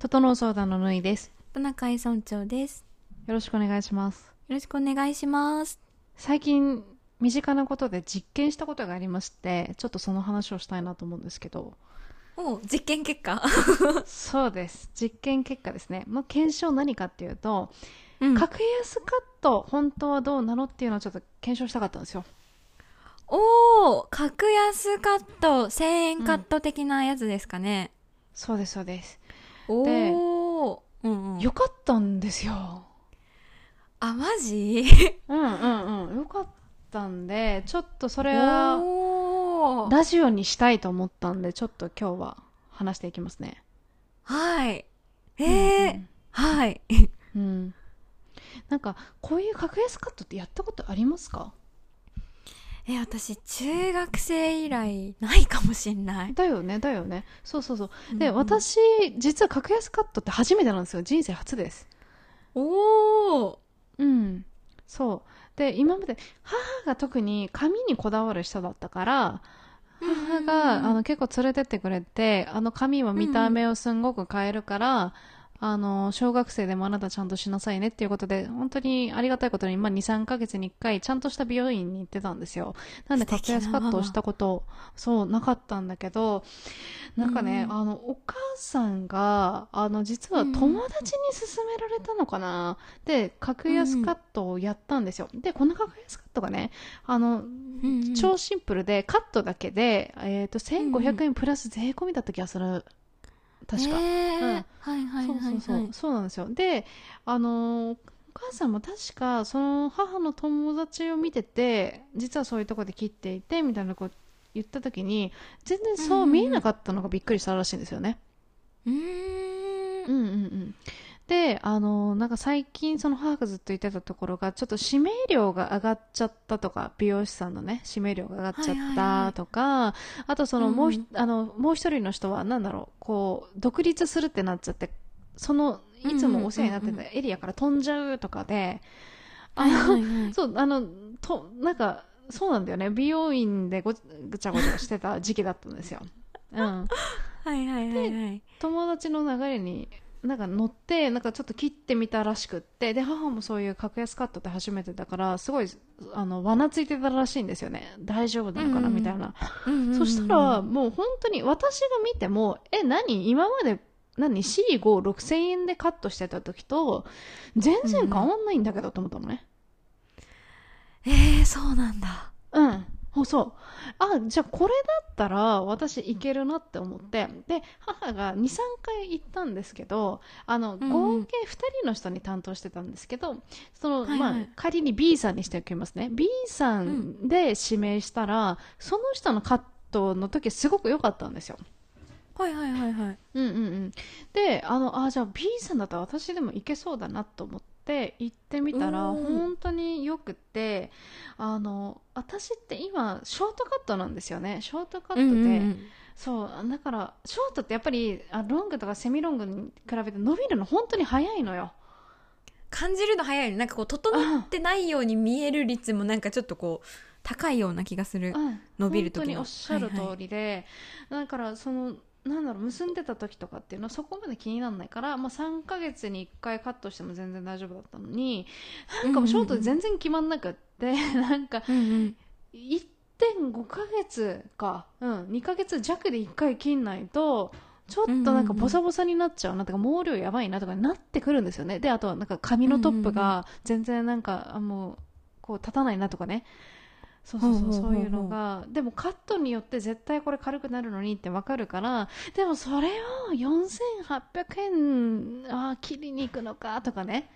整う相談のぬいです。田中井村長です。よろしくお願いします。よろしくお願いします。最近、身近なことで実験したことがありまして、ちょっとその話をしたいなと思うんですけど、おう実験結果？そうです。実験結果ですね。の検証何かっていうと、うん格安カット、本当はどうなのっていうのをちょっと検証したかったんですよ。おお格安カット、1000円カット的なやつですかね。そうです、そうです。おでお、うんうん、よかったんですよ。あ、マジ？うんうんうん。よかったんで、ちょっとそれは、ラジオにしたいと思ったんで、ちょっと今日は話していきますね。はい。えーうんはい。うん。なんか、こういう格安カットってやったことありますか？え、私、中学生以来、ないかもしんない。だよね、だよね。そうそうそう。で、うんうん私、実は格安カットって初めてなんですよ。人生初です。おおうん。そう。で、今まで、母が特に髪にこだわる人だったから、母が、あの、結構連れてってくれて、あの髪は見た目をすんごく変えるから、あの、小学生でもあなたちゃんとしなさいねっていうことで、本当にありがたいことに、まあ、2、3ヶ月に1回、ちゃんとした美容院に行ってたんですよ。なんで、格安カットをしたこと、そう、なかったんだけど、なんかね、うんあの、お母さんが、あの、実は友達に勧められたのかな、で、格安カットをやったんですよ。で、この格安カットがね、あの、超シンプルで、カットだけで、えっ、と、1500円プラス税込みだった気がする。確か。えーうんはいはいはいそうそうそう、はい。そうなんですよ。で、あのーお母さんも確か、その母の友達を見てて、実はそういうとこで切っていて、みたいなこと言った時に、全然そう見えなかったのがびっくりしたらしいんですよね。うーんうんうんうん。で、あの、なんか最近その母がずっと言ってたところが、ちょっと指名料が上がっちゃったとか、美容師さんのね、指名料が上がっちゃっはいはいはたいとか、あとそのもうひ、うんあの、もう一人の人は、なんだろう、こう、独立するってなっちゃって、その、いつもお世話になってたエリアから飛んじゃうとかで、あはいの、はいはい。そう、あの、と、なんか、そうなんだよね。美容院でごぐちゃごちゃしてた時期だったんですよ。うん。はいはいはいはい。友達の流れになんか乗ってなんかちょっと切ってみたらしくってで母もそういう格安カットって初めてだからすごいあの罠ついてたらしいんですよね。大丈夫なのかなうんうん。みたいな、うんうんうんそしたらもう本当に私が見てもえ何？今まで何？C56000 円でカットしてた時と全然変わんないんだけどと思ったのね。えー、そうなんだ。うん。そうそう。あ、じゃあこれだったら私いけるなって思って、で、母が2、3回行ったんですけど、あの、うん合計2人の人に担当してたんですけど、その、まあ仮に B さんにしておきますね。B さんで指名したら、その人のカットの時すごく良かったんですよ。はいはいはいはい。うんうんうん。で、あの、あ、じゃあ B さんだったら私でもいけそうだなと思って行ってみたら、うん本当によくて、あの、私って今、ショートカットなんですよね。ショートカットで、うんうんうんそう、だから、ショートってやっぱり、あロングとかセミロングに比べて伸びるの本当に早いのよ。感じるの早い。なんかこう、整ってないように見える率もなんかちょっとこう、高いような気がする。うん伸びる時の本当におっしゃる通はいはりで、だからそのなんだろう結んでた時とかっていうのはそこまで気にならないから、まあ、3ヶ月に1回カットしても全然大丈夫だったのになんかもうショートで全然決まんなくって、なんかうんうん。1.5ヶ月か、うん、2ヶ月弱で1回切んないとちょっとなんかボサボサになっちゃうなとか毛量やばいなとかになってくるんですよね。であとはなんか髪のトップが全然なんかあもうこう立たないなとかねそうそうそうそういうのが。でもカットによって絶対これ軽くなるのにってわかるからでもそれを4800円あー切りに行くのかとかね。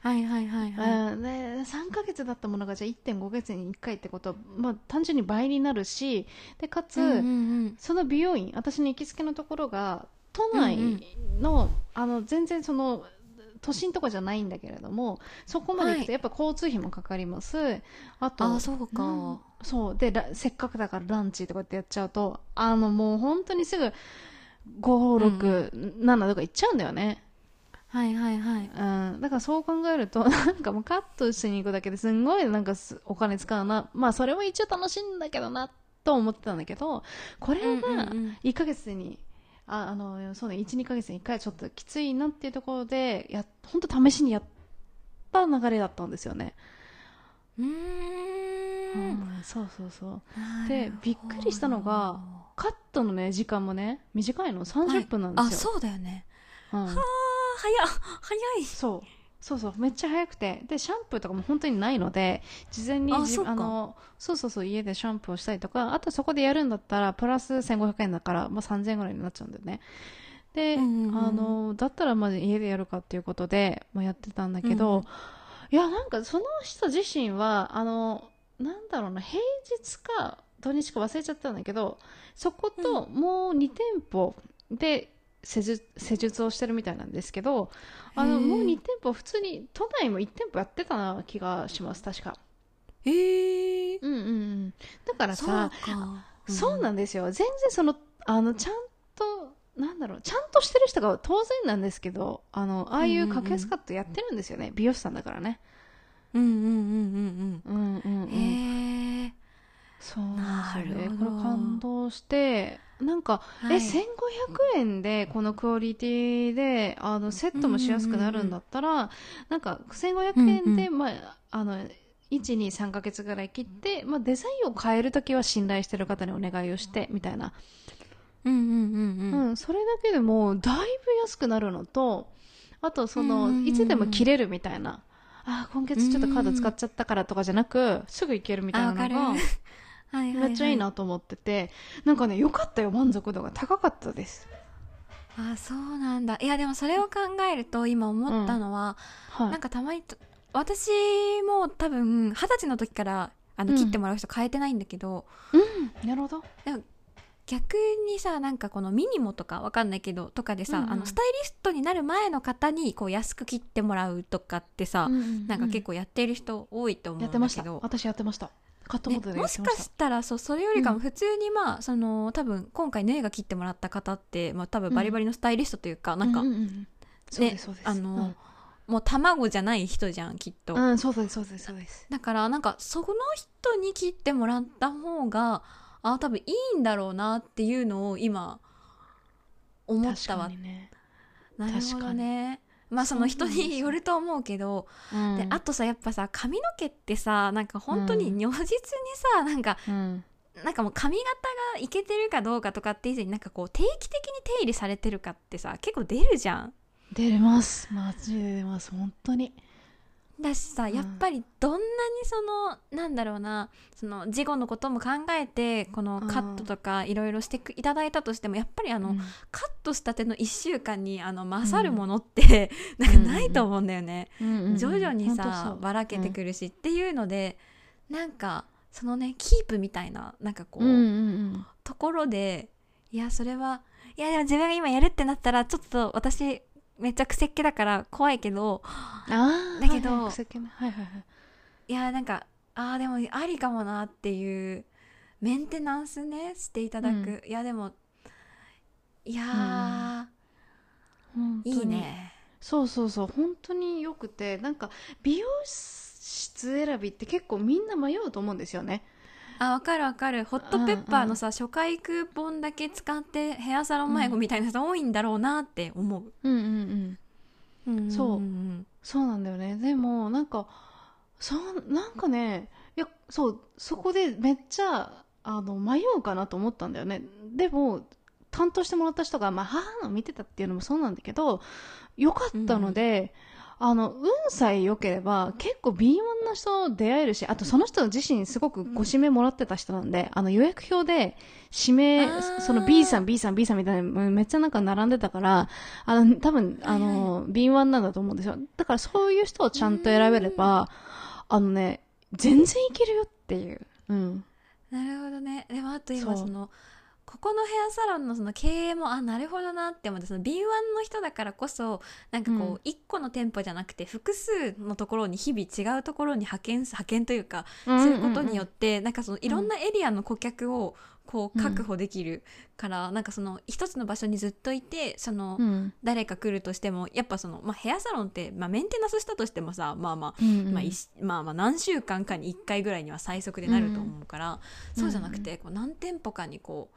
はいはいはいはい。うん、で3ヶ月だったものがじゃあ1.5ヶ月に1回ってことは、まあ、単純に倍になるしでかつ、うんうんうん。その美容院私の行きつけのところが都内の,、あの全然その都心とかじゃないんだけれどもそこまで行くはい。とやっぱ交通費もかかります、あとああ、そうか。うん。そう。でラせっかくだからランチとかってやっちゃうとあのもう本当にすぐ567とか行っちゃうんだよね、はいはいはい。うん、だからそう考えると なんかもうカットしに行くだけですんごいなんかすお金使うな。まあそれも一応楽しいんだけどなと思ってたんだけどこれうんうんがうん。1ヶ月にああのそうね12ヶ月に1回ちょっときついなっていうところでや本当試しにやった流れだったんですよね、うん。んそうそうそう。でびっくりしたのがカットのね時間もね短いの。30分なんあですよ、そうだよね。うん。あ早っ。早い。そうそうそうめっちゃ早くて。でシャンプーとかも本当にないので事前にじあのそうそうそう家でシャンプーをしたりとかあとそこでやるんだったらプラス1500円だから、まあ、3000円ぐらいになっちゃうんだよね。で、うんうんうん。あのだったらまず家でやるかっていうことで、まあ、やってたんだけど、うんいやなんかその人自身はあのなんだろうな平日か土日か忘れちゃったんだけどそこともう2店舗で施術施術をしてるみたいなんですけどあのもう2店舗普通に都内も1店舗やってたな気がします確か。へえうんうんうん。だからそうさかそうなんですよ。全然そのあのちゃんとなんだろうちゃんとしてる人が当然なんですけどあのああいう格安カットやってるんですよね、美容師さんだからね。うんうんうんうんうん。ううんうん。んへえそうなんですよねこれ感動してなんか、はい。え1500円でこのクオリティであのセットもしやすくなるんだったら、なんか1500円で、まああの123ヶ月ぐらい切って、まあ、デザインを変えるときは信頼してる方にお願いをしてみたいな、うんうんうんううんんそれだけでもだいぶ安くなるのとあとその、うんうんうん。いつでも切れるみたいな。あー今月ちょっとカード使っちゃったからとかじゃなくすぐ行けるみたいなのがはいはいはい。めっちゃいいなと思っててなんかね良かったよ満足度が高かったです。あそうなんだ。いやでもそれを考えると今思ったのは、はい。なんかたまにと私も多分二十歳の時からあのうん。切ってもらう人変えてないんだけど、うん。なるほど。逆にさなんかこのミニモとかわかんないけどとかでさ、うんうん。あのスタイリストになる前の方にこう安く切ってもらうとかってさ、なんか結構やってる人多いと思うんやってました。だけど、私やってましたカットねモデルでやもししかしたらそうそれよりかうん。も普通にまあその多分今回ヌエが切ってもらった方って、まあ、多分バリバリのスタイリストというか、なんか、うううん。そうですそうです。あのもう卵じゃない人じゃんきっと、うん、うんそうですそうですそうです。だからなんかその人に切ってもらった方があ多分いいんだろうなっていうのを今思ったわ。確かにね。なるほ確かにどねまあその人によると思うけど、うん。であとさやっぱさ髪の毛ってさなんか本当にうん。如実にさ、なんかうん。なんかもう髪型がいけてるかどうかとかって以前になんかこう定期的に手入れされてるかってさ結構出るじゃん。出ます。マジで出ます。本当にだしさうん。やっぱりどんなにそのなんだろうなその事後のことも考えてこのカットとかいろいろしてくいただいたとしてもやっぱりあの、うん。カットしたての1週間にあの勝るものって、なんかないと思うんだよね。うんうんうん徐々にさばらけてくるし、っていうのでなんかそのねキープみたいななんかこう、うんうんうん。ところでいやそれはいやでも自分が今やるってなったらちょっと私めっちゃ癖っ気だから怖いけどああだけどはいはいはいはいはい。いやなんかあーでもありかもなっていうメンテナンスねしていただく、うん。いやでもいやー、本当に。いいね。そうそうそう本当によくてなんか美容室選びって結構みんな迷うと思うんですよねあわかるわかる。ホットペッパーのさ、初回クーポンだけ使ってヘアサロン迷子みたいな人多いんだろうなって思う、うんうんうん。そうんそう。なんだよね。でもなんかそうなんかねいやそうそこでめっちゃあの迷うかなと思ったんだよね。でも担当してもらった人が、まあ、母の見てたっていうのもそうなんだけどよかったので、あの運さえ良ければ結構敏腕な人出会えるしあとその人自身すごくご指名もらってた人なんで、あの予約表で指名その B さん B さん B さんみたいなめっちゃなんか並んでたからあの多分あの、敏腕なんだと思うんですよ。だからそういう人をちゃんと選べればあのね全然いけるよっていう、うん、なるほどね。でもあとそう。今そのここのヘアサロンのその経営もあなるほどなって思ってその敏腕の人だからこそなんかこうん。う一個の店舗じゃなくて複数のところに日々違うところに派遣派遣というかすることによってなんかそのいろんなエリアの顧客をこううん。確保できるからなんかその一つの場所にずっといてそのうん。誰か来るとしてもやっぱそのまあヘアサロンってまあメンテナンスしたとしてもさまあまあうんうん。まあまあ何週間かに1回ぐらいには最速でなると思うから、うん。そうじゃなくてこう何店舗かにこう、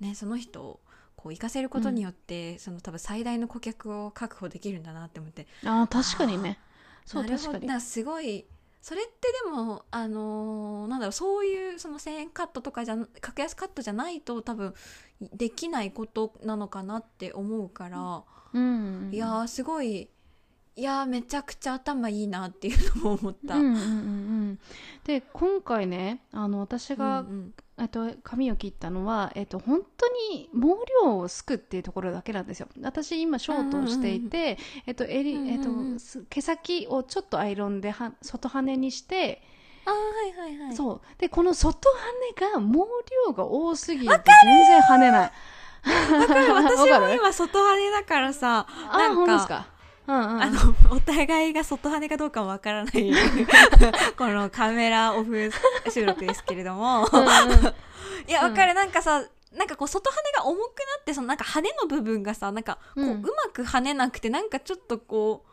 ね、その人をこう行かせることによって、その多分最大の顧客を確保できるんだなって思って。ああ確かにね。そうなるほ確かに。すごいそれってでもあのーなんだろうそういうその1000円カットとかじゃ格安カットじゃないと多分できないことなのかなって思うから、うん。いやーすごいいやーめちゃくちゃ頭いいなっていうのも思った。うんうんうんうんで今回ねあの私が、うんうんえっと、髪を切ったのは、えっと、本当に毛量をすくっていうところだけなんですよ。私今ショートをしていて、えっと、えっと、す毛先をちょっとアイロンでは外羽にして、あーはいはいはい。そう。で、この外羽が毛量が多すぎて全然跳ねない。わかる 私も今外羽だからさあ、なんか本当ですか？うんうん。あのお互いが外羽かどうかもわからない このカメラオフ収録ですけれどもうんうんいやわかる、なんかさなんかこう外羽が重くなってそのなんか羽の部分がさなんかこう,、ううんまく跳ねなくてなんかちょっとこ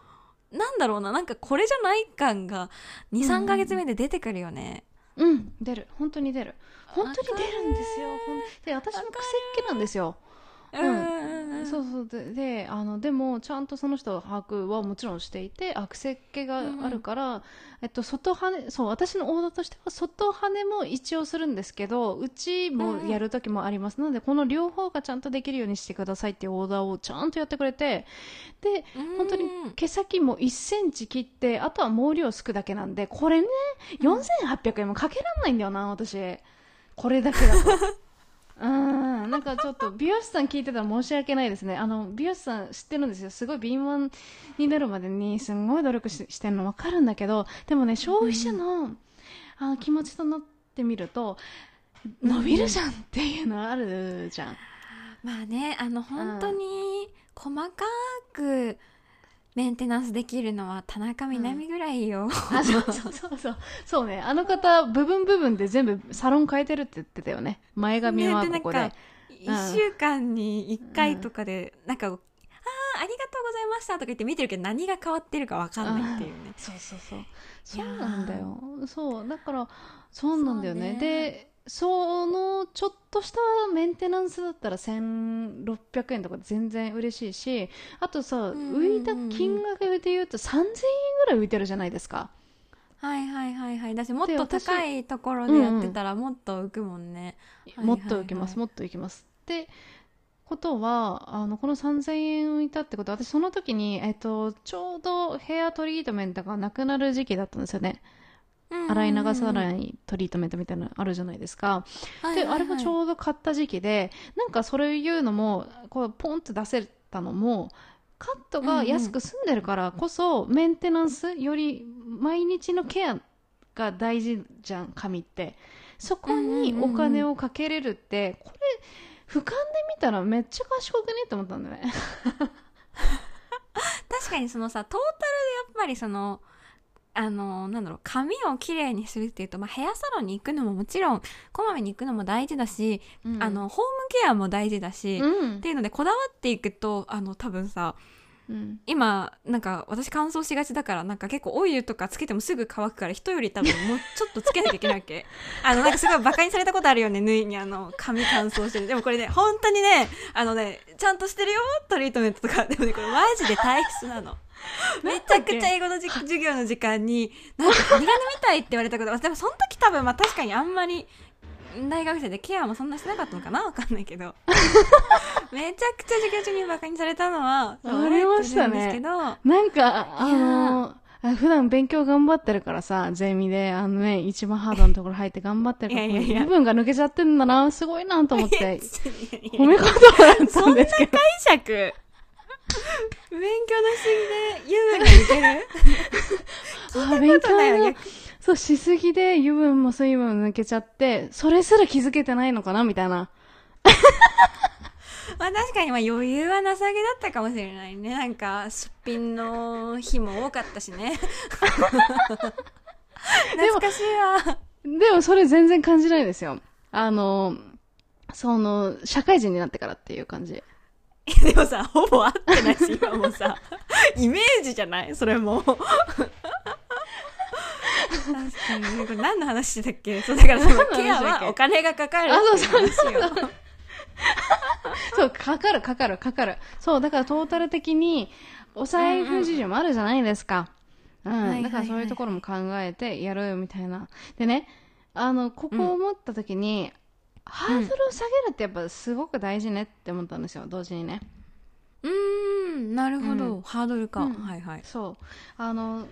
うなんだろうななんかこれじゃない感がうん23か月目で出てくるよね、うん、出る。本当に出る。本当に出るんですよ。で、私も癖っ気なんですよ。うんんうんうん。そうそう。でであのでもちゃんとその人を把握はもちろんしていて悪石気があるから、えっと、外羽そう私のオーダーとしては外羽も一応するんですけどうちもやる時もありますので、この両方がちゃんとできるようにしてくださいっていうオーダーをちゃんとやってくれてで本当にうん。毛先も1センチ切ってあとは毛量すくだけなんでこれね4800円もかけらんないんだよな私。これだけだと。うん。なんかちょっと美容師さん聞いてたら申し訳ないですね。あの美容師さん知ってるんですよ。すごい敏腕になるまでにすんごい努力ししてるの分かるんだけどでもね消費者の,、あの気持ちとなってみると伸びるじゃんっていうのあるじゃん、まあねあの本当に細かくメンテナンスできるのは田中みな実ぐらいよ、あそうそうそうそうそうね。あの方部分部分で全部サロン変えてるって言ってたよね。前髪はねでここで、なんか1週間に1回とかで、なんか「ああありがとうございました」とか言って見てるけど何が変わってるか分かんないっていうね。そうそうそう。いそうなんだよ。そうだからそうなんだよね。でそのちょっとしたメンテナンスだったら1600円とか全然嬉しいしあとさ、浮いた金額で言うと3000円ぐらい浮いてるじゃないですか。はいはいはいはい。だしもっと高いところでやってたらもっと浮くもんね。はいもっと浮きます、はいもっと浮きます。ってことはあのこの3000円浮いたってことは私その時に、えっと、ちょうどヘアトリートメントがなくなる時期だったんですよね洗い流さないトリートメントみたいなのあるじゃないですか、であれもちうょうど買った時期でなんかそれいうのもこうポンって出せたのもカットが安く済んでるからこそ、メンテナンスより毎日のケアが大事じゃん髪って。そこにお金をかけれるって、これ俯瞰で見たらめっちゃ賢くねって思ったんだよね。確かにそのさトータルでやっぱりそのあのなんだろう髪をきれいにするっていうと、まあ、ヘアサロンに行くのももちろんこまめに行くのも大事だし、あのホームケアも大事だし、うん。っていうのでこだわっていくとあの多分さうん。今なんか私乾燥しがちだからなんか結構オイルとかつけてもすぐ乾くから人より多分もうちょっとつけなきゃいけないわけ。あのなんかすごいバカにされたことあるよね縫いにあの髪乾燥してる。でもこれね本当にねあのねちゃんとしてるよトリートメントとか。でもねこれマジで体質なの めちゃくちゃ英語のじ授業の時間になんか針金みたいって言われたことでもその時多分まあ確かにあんまり大学生でケアもそんなしてなかったのかな？わかんないけど。めちゃくちゃ授業中にバカにされたのはありましたね。覚えてるんですけど。なんか、あのあ普段勉強頑張ってるからさ、ゼミで、あのね、一番ハードなところ入って頑張ってるから、いやいや部分が抜けちゃってんだな、すごいなと思って、褒め言葉だったんですけど。解釈勉強のしすぎで油分が抜ける？あ勉強のことだよ逆そう、しすぎで油分も水分も抜けちゃって、それすら気づけてないのかなみたいな。まあ確かにまあ余裕はなさげだったかもしれないねなんかすっぴんの日も多かったしね 懐かしいわでもそれ全然感じないですよ。あの、その、社会人になってからっていう感じ。でもさほぼ合ってないし今もさ。イメージじゃない？それも。確かに。これ何の話だっけ？そうだからそのケアはお金がかかるっていう。そう、かかるかかるかかる。そう、だからトータル的に、お財布事情もあるじゃないですか。うん、はいはいはい。だからそういうところも考えてやるみたいな。でね、あの、ここを思った時に、ハードルを下げるってやっぱすごく大事ねって思ったんですよ、同時にね。うーんなるほど、うん。ハードルか、うん。はいはい。そう。あの、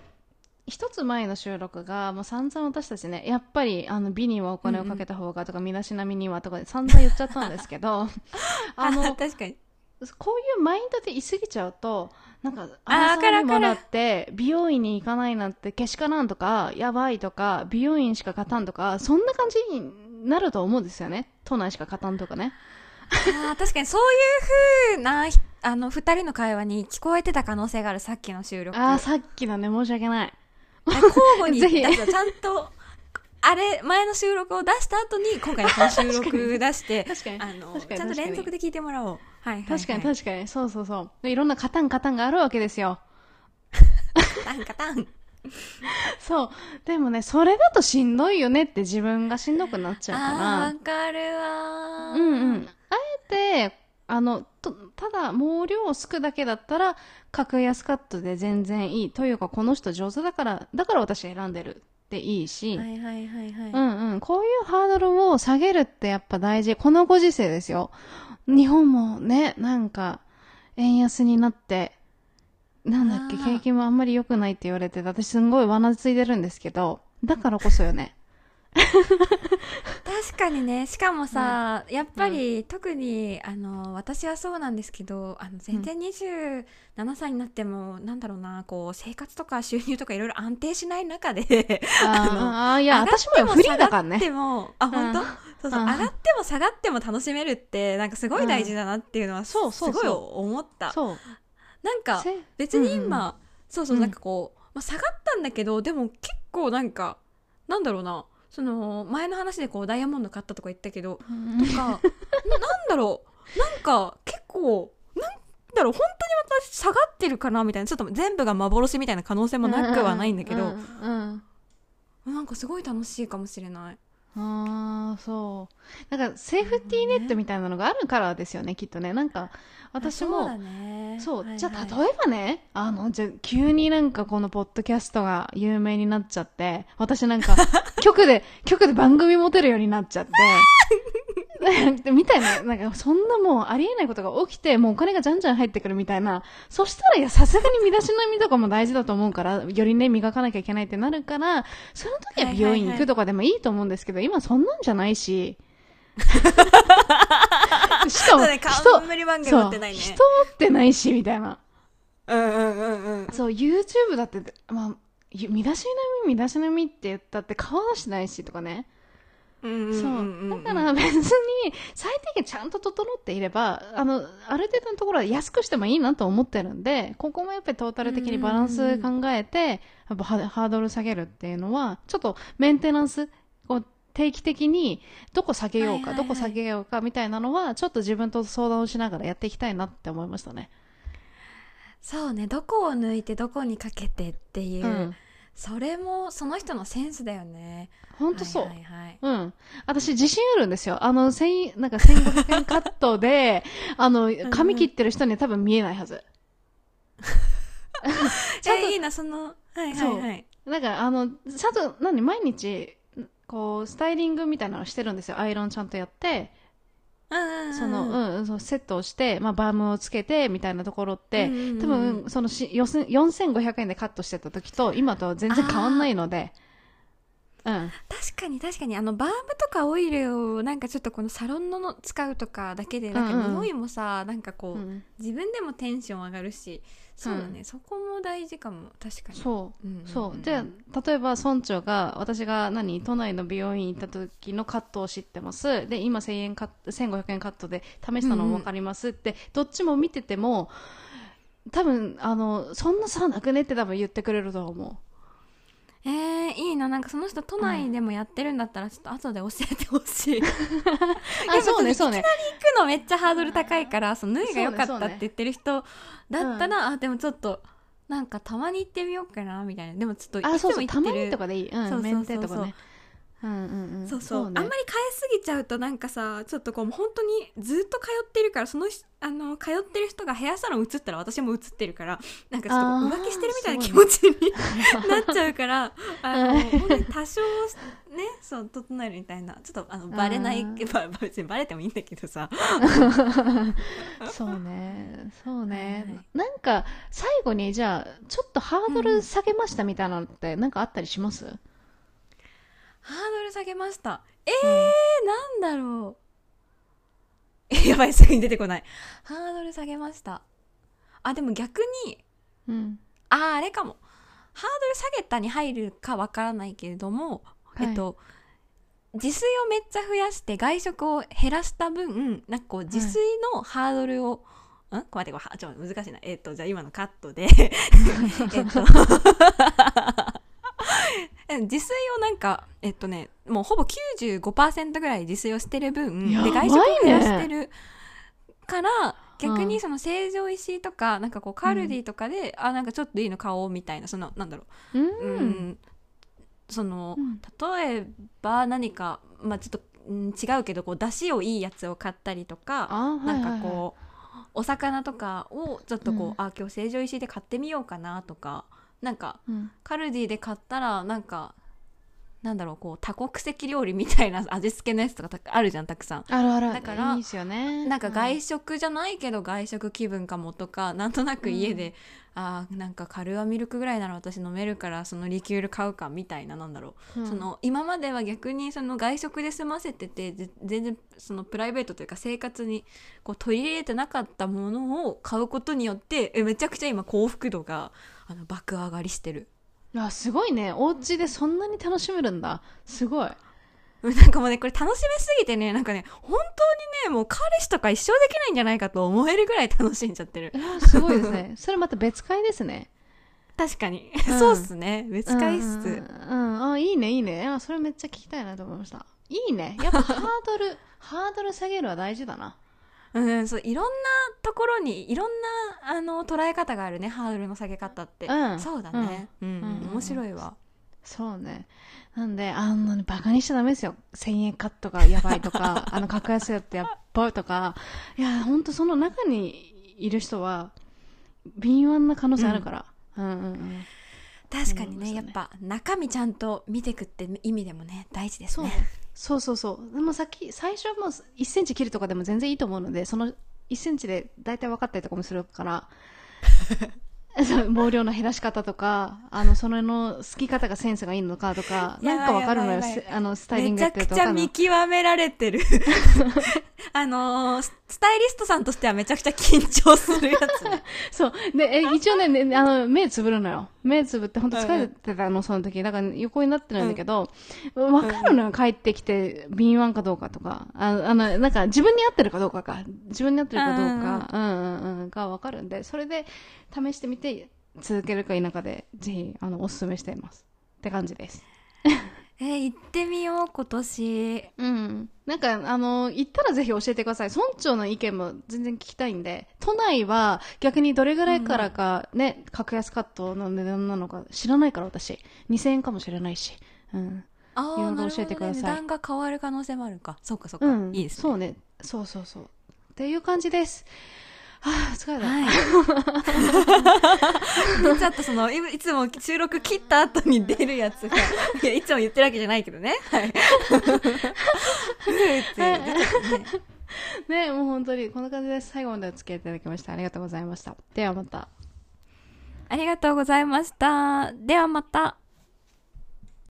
一つ前の収録が、もう散々私たちね、やっぱり、あの、美にはお金をかけた方がとか、身だしなみにはとか、散々言っちゃったんですけど、あの、確かに。こういうマインドで言い過ぎちゃうと、なんか、あかるわかる。もらって、美容院に行かないなんて、けしからんとか、やばいとか、美容院しか勝たんとか、そんな感じになると思うんですよね。都内しか勝たんとかね。あー確かにそういう風なひあの二人の会話に聞こえてた可能性があるさっきの収録ああ、さっきのね、申し訳ない。交互に ちゃんとあれ前の収録を出した後に今回のこの収録出して 確かに。あのちゃんと連続で聞いてもらおうはいはい、はい、確かに確かに、そうそうそう。でいろんなカタンカタンがあるわけですよ。タンカタン そう。でもね、それだとしんどいよねって自分がしんどくなっちゃうから。わかるわーうんうん。あえて、あの、とただ毛量をすくだけだったら、格安カットで全然いい。というか、この人上手だから、だから私選んでるっていいし、はいはいはいはい、うんうん。こういうハードルを下げるってやっぱ大事。このご時世ですよ。日本もね、なんか、円安になって、なんだっけ、あー。景気もあんまり良くないって言われてて、私すんごいわなついてるんですけど、だからこそよね。確かにね。しかもさ、やっぱり、特にあの私はそうなんですけどあの全然27歳になっても、なんだろうなこう生活とか収入とかいろいろ安定しない中であー。あー、いや、私もよ、フリーだからね。下がってもあ本当、うん。そうそう、うん。上がっても下がっても楽しめるってなんかすごい大事だなっていうのは、そうそう。すごい思った。そう。なんかせ別に今、うんうん。そうそううん。なんかこう、まあ、下がったんだけどでも結構なんかなんだろうなその前の話でこうダイヤモンド買ったとか言ったけどとかななんだろうなんか結構なんだろう本当に私下がってるかなみたいなちょっと全部が幻みたいな可能性もなくはないんだけど、うんうん。なんかすごい楽しいかもしれない。ああそう。なんかセーフティーネットみたいなのがあるからですよねきっとね。なんか私もそうだね。そう、はいはい。じゃあ例えばね、あの、じゃあ急になんかこのポッドキャストが有名になっちゃって、私なんか、局で、局で番組持てるようになっちゃって、で みたいな、なんかそんなもうありえないことが起きて、もうお金がじゃんじゃん入ってくるみたいな、そしたらいや、さすがに身だしなみとかも大事だと思うから、よりね、磨かなきゃいけないってなるから、その時は美容院に行くとかでもいいと思うんですけど、今そんなんじゃないし、しかも、ね。人、ね。人持ってないし、みたいな。うんうんうんうん。そう、YouTube だって、まあ、ゆ身だしなみ、身だしなみって言ったって顔出してないしとかね。うんそう。だから別に、最低限ちゃんと整っていれば、あの、ある程度のところは安くしてもいいなと思ってるんで、ここもやっぱりトータル的にバランス考えて、やっぱハハードル下げるっていうのは、ちょっとメンテナンス、こう、定期的に、どこ下げようか、どこ下げようかみたいなのは、ちょっと自分と相談をしながらやっていきたいなって思いましたね。そうねどこを抜いてどこにかけてっていう、うん。それもその人のセンスだよねほんとそう。はいはいはいうん。私自信あるんですよ。あの、千、なんか1500円カットで、あの、髪切ってる人には多分見えないはず。ちゃんとえいいなそのはいはいはいだから、あの、ちゃんと、何、毎日、こう、スタイリングみたいなのしてるんですよ。アイロンちゃんとやって、その、うん、うん、そうセットをして、まあ、バームをつけて、みたいなところって、多分、そのし、よせ4500円でカットしてた時と、今と全然変わんないので、うん。確かに確かに。あのバームとかオイルをなんかちょっとこのサロンのの使うとかだけでなんうんうん。か匂いもさ、なんかこう、うん。自分でもテンション上がるしそうだね、そこも大事かも。確かに。そう。うんんんん。そう。で、例えば村長が、私が何、都内の美容院行った時のカットを知ってます。で、今1000円カット、1500円カットで試したのも分かりますって、どっちも見てても、多分、あの、そんな差なくねって多分言ってくれると思えー、いいななんかその人都内でもやってるんだったらちょっと後で教えてほしい 行う。あ、そうね、そうね。くのめっちゃハードル高いからその縫いが良かったって言ってる人だったら、あでもちょっとなんかたまに行ってみようかなみたいなでもちょっとあ、そうそう、いつも行ってるたまにとかでいい。うん、そうそうそうそうメンテとかね。うんうんうん。そうそう。ね。あんまり変えすぎちゃうとなんかさちょっとこう本当にずっと通ってるからそのしあの通ってる人がヘアサロン移ったら私も移ってるからなんかちょっと浮気してるみたいな気持ちに なっちゃうからあの多少ねそう整えるみたいなちょっとあのバレないうんば別にバレてもいいんだけどさ。そうね。そうはいねなんか最後にじゃあちょっとハードル下げましたみたいなのってなんかあったりします、ハードル下げました。えー、なんだろう。え やばいすぐに出てこない。ハードル下げました。あでも逆にうん。あーあれかも。ハードル下げたに入るかわからないけれども、はい。えっと自炊をめっちゃ増やして外食を減らした分なんかこう自炊のハードルを、ん？待ってこちょっと難しいな。えっとじゃあ今のカットで。えっと 自炊をなんかえっとねもうほぼ95%ぐらい自炊をしてる分で外食を増やしてるから逆うん。にその成城石井とかなんかこうカルディとかで、あなんかちょっといいの買おうみたいなそのなんだろう。う、うんん、そのうん例えば何かまあちょっと、うん、違うけどこう出汁をいいやつを買ったりとかあなんかはいはい。はいこうお魚とかをちょっとこう、うん。あ今日成城石井で買ってみようかなとかなんかうん。カルディで買ったらなんかなんだろうこう多国籍料理みたいな 味付けのやつとかたあるじゃんたくさん。あるある。だからいいですよね。なんか外食じゃないけど外食気分かもとかなんとなく家で、あーなんかカルアミルクぐらいなら私飲めるからそのリキュール買うかみたいななんだろう、うん。その今までは逆にその外食で済ませててぜ全然そのプライベートというか生活にこう取り入れてなかったものを買うことによってえめちゃくちゃ今幸福度があの爆上がりしてる。あすごいね。お家でそんなに楽しめるんだ。すごい。なんかもうねこれ楽しめすぎてねなんかね本当にねもう彼氏とか一生できないんじゃないかと思えるぐらい楽しんじゃってる。すごいですね。それまた別会ですね。確かに、うん。そうっすね。別会室、うんうんうん。あいいねいいね。あそれめっちゃ聞きたいなと思いました。いいね。やっぱハードルハードル下げるは大事だなうん、そういろんなところにいろんなあの捉え方があるねハードルの下げ方って、うん。そうだね、うん。うんうん面白いわ。そうね。なんであんなにバカにしちゃダメですよ。1000円カットがやばいとか あの格安やってやっばいとか。いや本当その中にいる人は敏腕な可能性あるから、うん、うんうん確かにねね。やっぱ中身ちゃんと見てくって意味でもね大事ですねそうそうそう。でもさっき最初はもう1センチ切るとかでも全然いいと思うのでその1センチで大体分かったりとかもするから。そう 毛量の減らし方とかあのそれの好き方がセンスがいいのかとかなんか分かるのよあのスタイリンめちゃグやってるくちゃ見と分かるの極められてる。あのーススタイリストさんとしてはめちゃくちゃ緊張するやつね。そう。でえ一応ねねあの目つぶるのよ。目つぶって本当疲れてたのその時。だから横になってるんだけど、分かるのよ帰ってきて敏腕かどうかとか。ああのなんか自分に合ってるかどうかか。自分に合ってるかどうか。うん。うんうんが分かるんでそれで試してみて続けるか否かでぜひあのおすすめしています。って感じです。えー行ってみよう今年。うん。なんかあの行ったらぜひ教えてください。村長の意見も全然聞きたいんで都内は逆にどれぐらいからかね、格安カットの値段なのか知らないから私。2000円かもしれないし。うん。ああね、教えてください。値段が変わる可能性もあるか。そうかそうか、うん、いいですね。そうね。そうそうそう。っていう感じです。はあ疲れた、はい。ちょっとそのいいつも収録切った後に出るやつが いやいつも言ってるわけじゃないけどね。はい。ねねもう本当にこんな感じで最後までお付き合いいただきましてありがとうございましたではまたありがとうございました。ではまた。